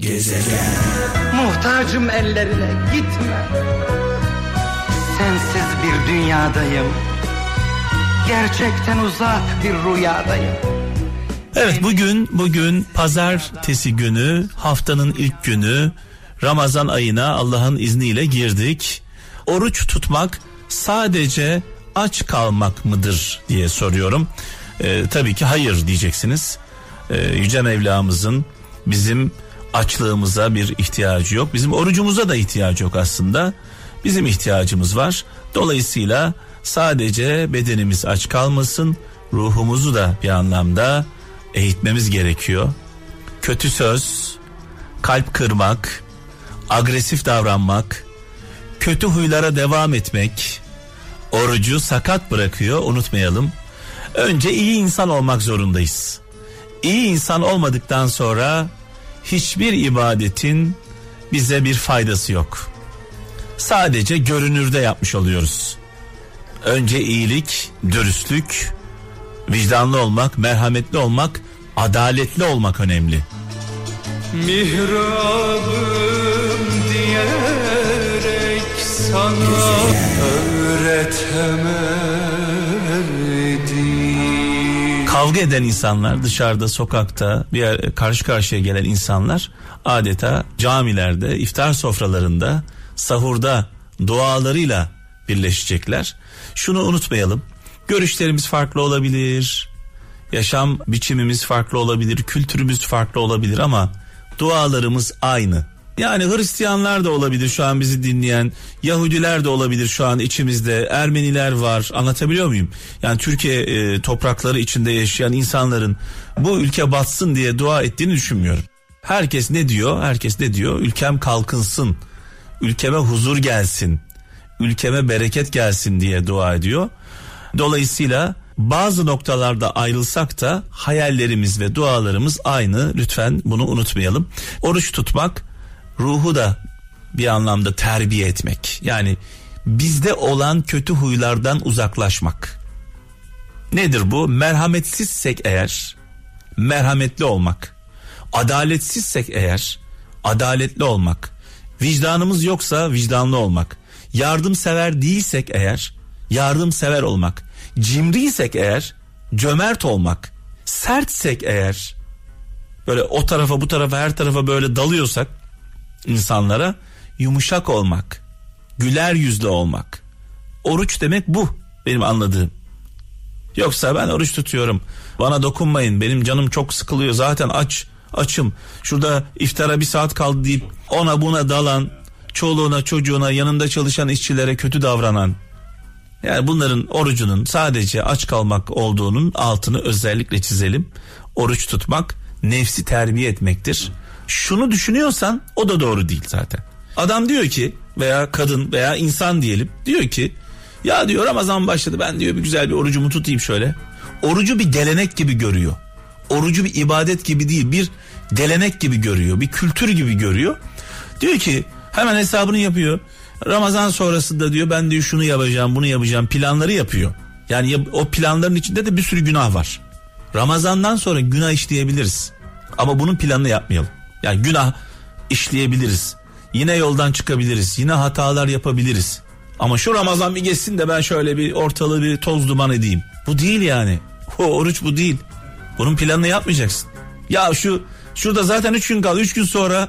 Gezegen. Muhtacım ellerine gitme. Sensiz bir dünyadayım. Gerçekten uzak bir rüyadayım. Evet bugün bugün pazartesi günü haftanın ilk günü Ramazan ayına Allah'ın izniyle girdik. Oruç tutmak sadece aç kalmak mıdır diye soruyorum. Ee, tabii ki hayır diyeceksiniz. Ee, Yüce Mevlamızın bizim açlığımıza bir ihtiyacı yok. Bizim orucumuza da ihtiyacı yok aslında. Bizim ihtiyacımız var. Dolayısıyla sadece bedenimiz aç kalmasın, ruhumuzu da bir anlamda eğitmemiz gerekiyor. Kötü söz, kalp kırmak, agresif davranmak, kötü huylara devam etmek orucu sakat bırakıyor unutmayalım. Önce iyi insan olmak zorundayız. İyi insan olmadıktan sonra hiçbir ibadetin bize bir faydası yok. Sadece görünürde yapmış oluyoruz. Önce iyilik, dürüstlük, vicdanlı olmak, merhametli olmak, adaletli olmak önemli. Mihrabım diyerek sana öğretemedim. Kavga eden insanlar dışarıda, sokakta, bir yer, karşı karşıya gelen insanlar adeta camilerde, iftar sofralarında, sahurda dualarıyla birleşecekler. Şunu unutmayalım. Görüşlerimiz farklı olabilir. Yaşam biçimimiz farklı olabilir, kültürümüz farklı olabilir ama dualarımız aynı. Yani Hristiyanlar da olabilir şu an bizi dinleyen, Yahudiler de olabilir şu an içimizde, Ermeniler var. Anlatabiliyor muyum? Yani Türkiye e, toprakları içinde yaşayan insanların bu ülke batsın diye dua ettiğini düşünmüyorum. Herkes ne diyor? Herkes ne diyor? Ülkem kalkınsın. Ülkeme huzur gelsin. Ülkeme bereket gelsin diye dua ediyor. Dolayısıyla bazı noktalarda ayrılsak da hayallerimiz ve dualarımız aynı. Lütfen bunu unutmayalım. Oruç tutmak ruhu da bir anlamda terbiye etmek. Yani bizde olan kötü huylardan uzaklaşmak. Nedir bu? Merhametsizsek eğer merhametli olmak. Adaletsizsek eğer adaletli olmak. Vicdanımız yoksa vicdanlı olmak. Yardımsever değilsek eğer yardımsever olmak. Cimriysek eğer cömert olmak. Sertsek eğer böyle o tarafa bu tarafa her tarafa böyle dalıyorsak insanlara yumuşak olmak. Güler yüzlü olmak. Oruç demek bu benim anladığım. Yoksa ben oruç tutuyorum. Bana dokunmayın. Benim canım çok sıkılıyor. Zaten aç. Açım. Şurada iftara bir saat kaldı deyip ona buna dalan, çoluğuna çocuğuna yanında çalışan işçilere kötü davranan. Yani bunların orucunun sadece aç kalmak olduğunun altını özellikle çizelim. Oruç tutmak nefsi terbiye etmektir. Şunu düşünüyorsan o da doğru değil zaten. Adam diyor ki veya kadın veya insan diyelim diyor ki ya diyor Ramazan başladı ben diyor bir güzel bir orucumu tutayım şöyle. Orucu bir gelenek gibi görüyor. Orucu bir ibadet gibi değil bir gelenek gibi görüyor. Bir kültür gibi görüyor. Diyor ki hemen hesabını yapıyor. Ramazan sonrasında diyor ben diyor şunu yapacağım bunu yapacağım planları yapıyor. Yani o planların içinde de bir sürü günah var. Ramazandan sonra günah işleyebiliriz. Ama bunun planını yapmayalım. Yani günah işleyebiliriz. Yine yoldan çıkabiliriz. Yine hatalar yapabiliriz. Ama şu Ramazan bir geçsin de ben şöyle bir ortalığı bir toz duman edeyim. Bu değil yani. O oruç bu değil. Bunun planını yapmayacaksın. Ya şu şurada zaten üç gün kaldı. Üç gün sonra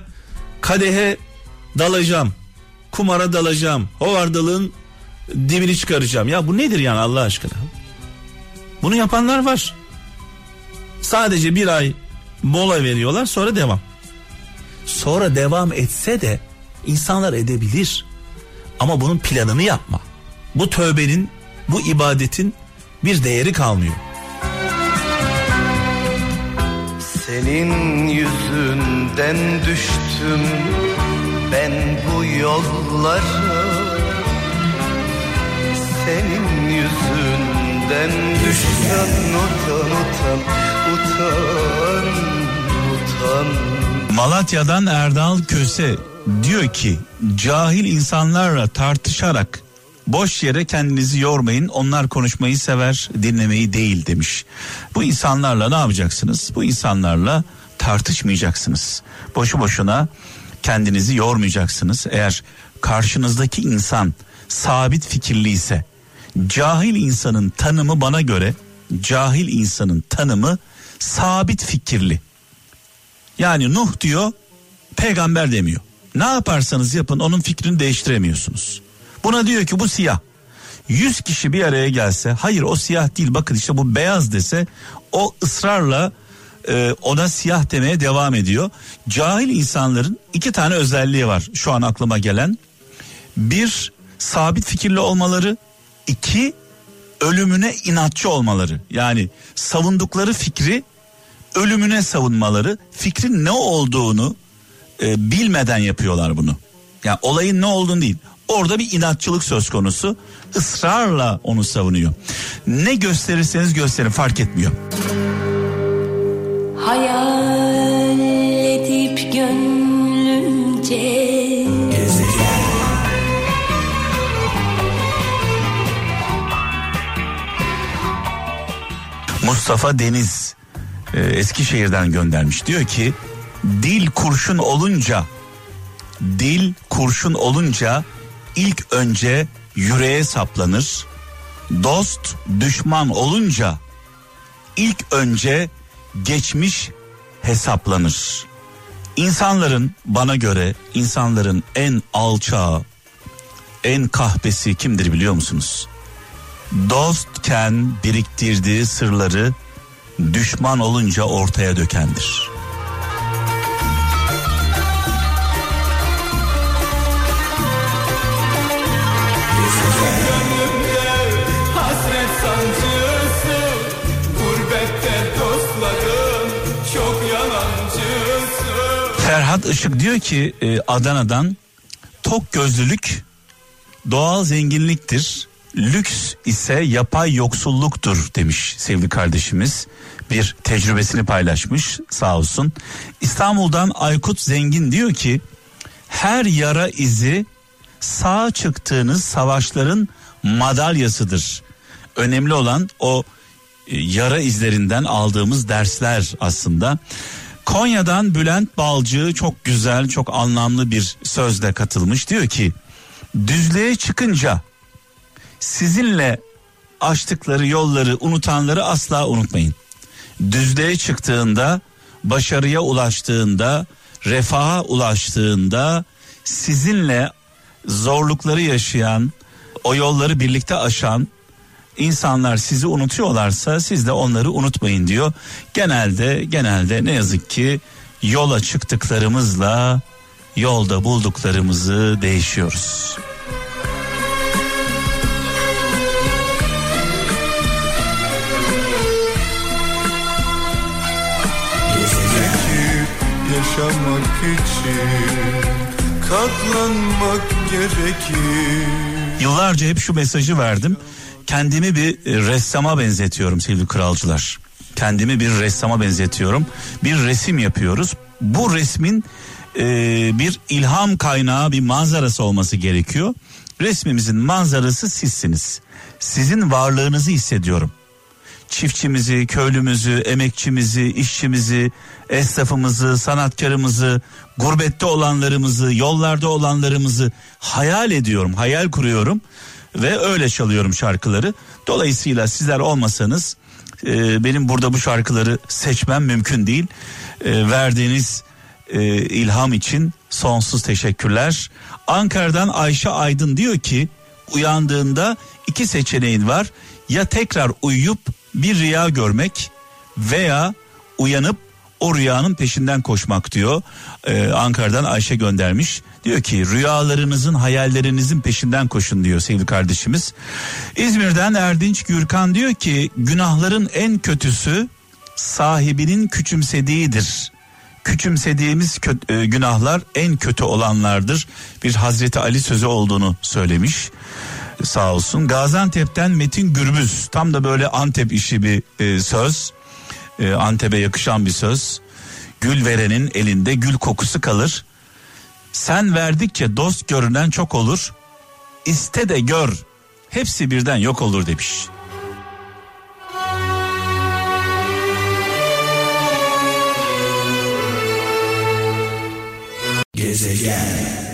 kadehe dalacağım. Kumara dalacağım. Hovardalığın dibini çıkaracağım. Ya bu nedir yani Allah aşkına? Bunu yapanlar var. Sadece bir ay mola veriyorlar sonra devam. Sonra devam etse de insanlar edebilir. Ama bunun planını yapma. Bu tövbenin, bu ibadetin bir değeri kalmıyor. Senin yüzünden düştüm ben bu yollara Senin yüzünden düştüm utan utan utan Malatya'dan Erdal Köse diyor ki cahil insanlarla tartışarak boş yere kendinizi yormayın onlar konuşmayı sever dinlemeyi değil demiş. Bu insanlarla ne yapacaksınız? Bu insanlarla tartışmayacaksınız. Boşu boşuna kendinizi yormayacaksınız. Eğer karşınızdaki insan sabit fikirli ise cahil insanın tanımı bana göre cahil insanın tanımı sabit fikirli. Yani Nuh diyor peygamber demiyor. Ne yaparsanız yapın onun fikrini değiştiremiyorsunuz. Buna diyor ki bu siyah. 100 kişi bir araya gelse hayır o siyah değil bakın işte bu beyaz dese o ısrarla e, ona siyah demeye devam ediyor. Cahil insanların iki tane özelliği var şu an aklıma gelen. Bir sabit fikirli olmaları, iki ölümüne inatçı olmaları. Yani savundukları fikri ölümüne savunmaları, fikrin ne olduğunu e, bilmeden yapıyorlar bunu. Yani olayın ne olduğunu değil. Orada bir inatçılık söz konusu. ısrarla onu savunuyor. Ne gösterirseniz gösterin fark etmiyor. Hayal edip gönlümce Mustafa Deniz e, Eskişehir'den göndermiş. Diyor ki dil kurşun olunca dil kurşun olunca ilk önce yüreğe saplanır. Dost düşman olunca ilk önce geçmiş hesaplanır. İnsanların bana göre insanların en alçağı, en kahpesi kimdir biliyor musunuz? Dostken biriktirdiği sırları düşman olunca ortaya dökendir. Ferhat Işık diyor ki e, Adana'dan tok gözlülük doğal zenginliktir. Lüks ise yapay yoksulluktur demiş sevgili kardeşimiz. Bir tecrübesini paylaşmış sağ olsun. İstanbul'dan Aykut Zengin diyor ki her yara izi sağ çıktığınız savaşların madalyasıdır. Önemli olan o e, yara izlerinden aldığımız dersler aslında. Konya'dan Bülent Balcı çok güzel, çok anlamlı bir sözle katılmış. Diyor ki, düzlüğe çıkınca sizinle açtıkları yolları unutanları asla unutmayın. Düzlüğe çıktığında, başarıya ulaştığında, refaha ulaştığında sizinle zorlukları yaşayan, o yolları birlikte aşan insanlar sizi unutuyorlarsa siz de onları unutmayın diyor. Genelde genelde ne yazık ki yola çıktıklarımızla yolda bulduklarımızı değişiyoruz. Yaşamak için katlanmak gerekir. Yıllarca hep şu mesajı verdim kendimi bir ressama benzetiyorum sevgili kralcılar. Kendimi bir ressama benzetiyorum. Bir resim yapıyoruz. Bu resmin e, bir ilham kaynağı, bir manzarası olması gerekiyor. Resmimizin manzarası sizsiniz. Sizin varlığınızı hissediyorum. Çiftçimizi, köylümüzü, emekçimizi, işçimizi, esnafımızı, sanatkarımızı, gurbette olanlarımızı, yollarda olanlarımızı hayal ediyorum, hayal kuruyorum ve öyle çalıyorum şarkıları. Dolayısıyla sizler olmasanız e, benim burada bu şarkıları seçmem mümkün değil. E, verdiğiniz e, ilham için sonsuz teşekkürler. Ankara'dan Ayşe Aydın diyor ki uyandığında iki seçeneğin var. Ya tekrar uyuyup bir rüya görmek veya uyanıp o rüyanın peşinden koşmak diyor. Ee, Ankara'dan Ayşe göndermiş. Diyor ki rüyalarınızın hayallerinizin peşinden koşun diyor sevgili kardeşimiz. İzmir'den Erdinç Gürkan diyor ki günahların en kötüsü sahibinin küçümsediğidir. Küçümsediğimiz kö- e, günahlar en kötü olanlardır. Bir Hazreti Ali sözü olduğunu söylemiş sağ olsun. Gaziantep'ten Metin Gürbüz tam da böyle Antep işi bir e, söz. E, Antep'e yakışan bir söz. Gül verenin elinde gül kokusu kalır. Sen verdikçe dost görünen çok olur. İste de gör. Hepsi birden yok olur demiş. Gezegen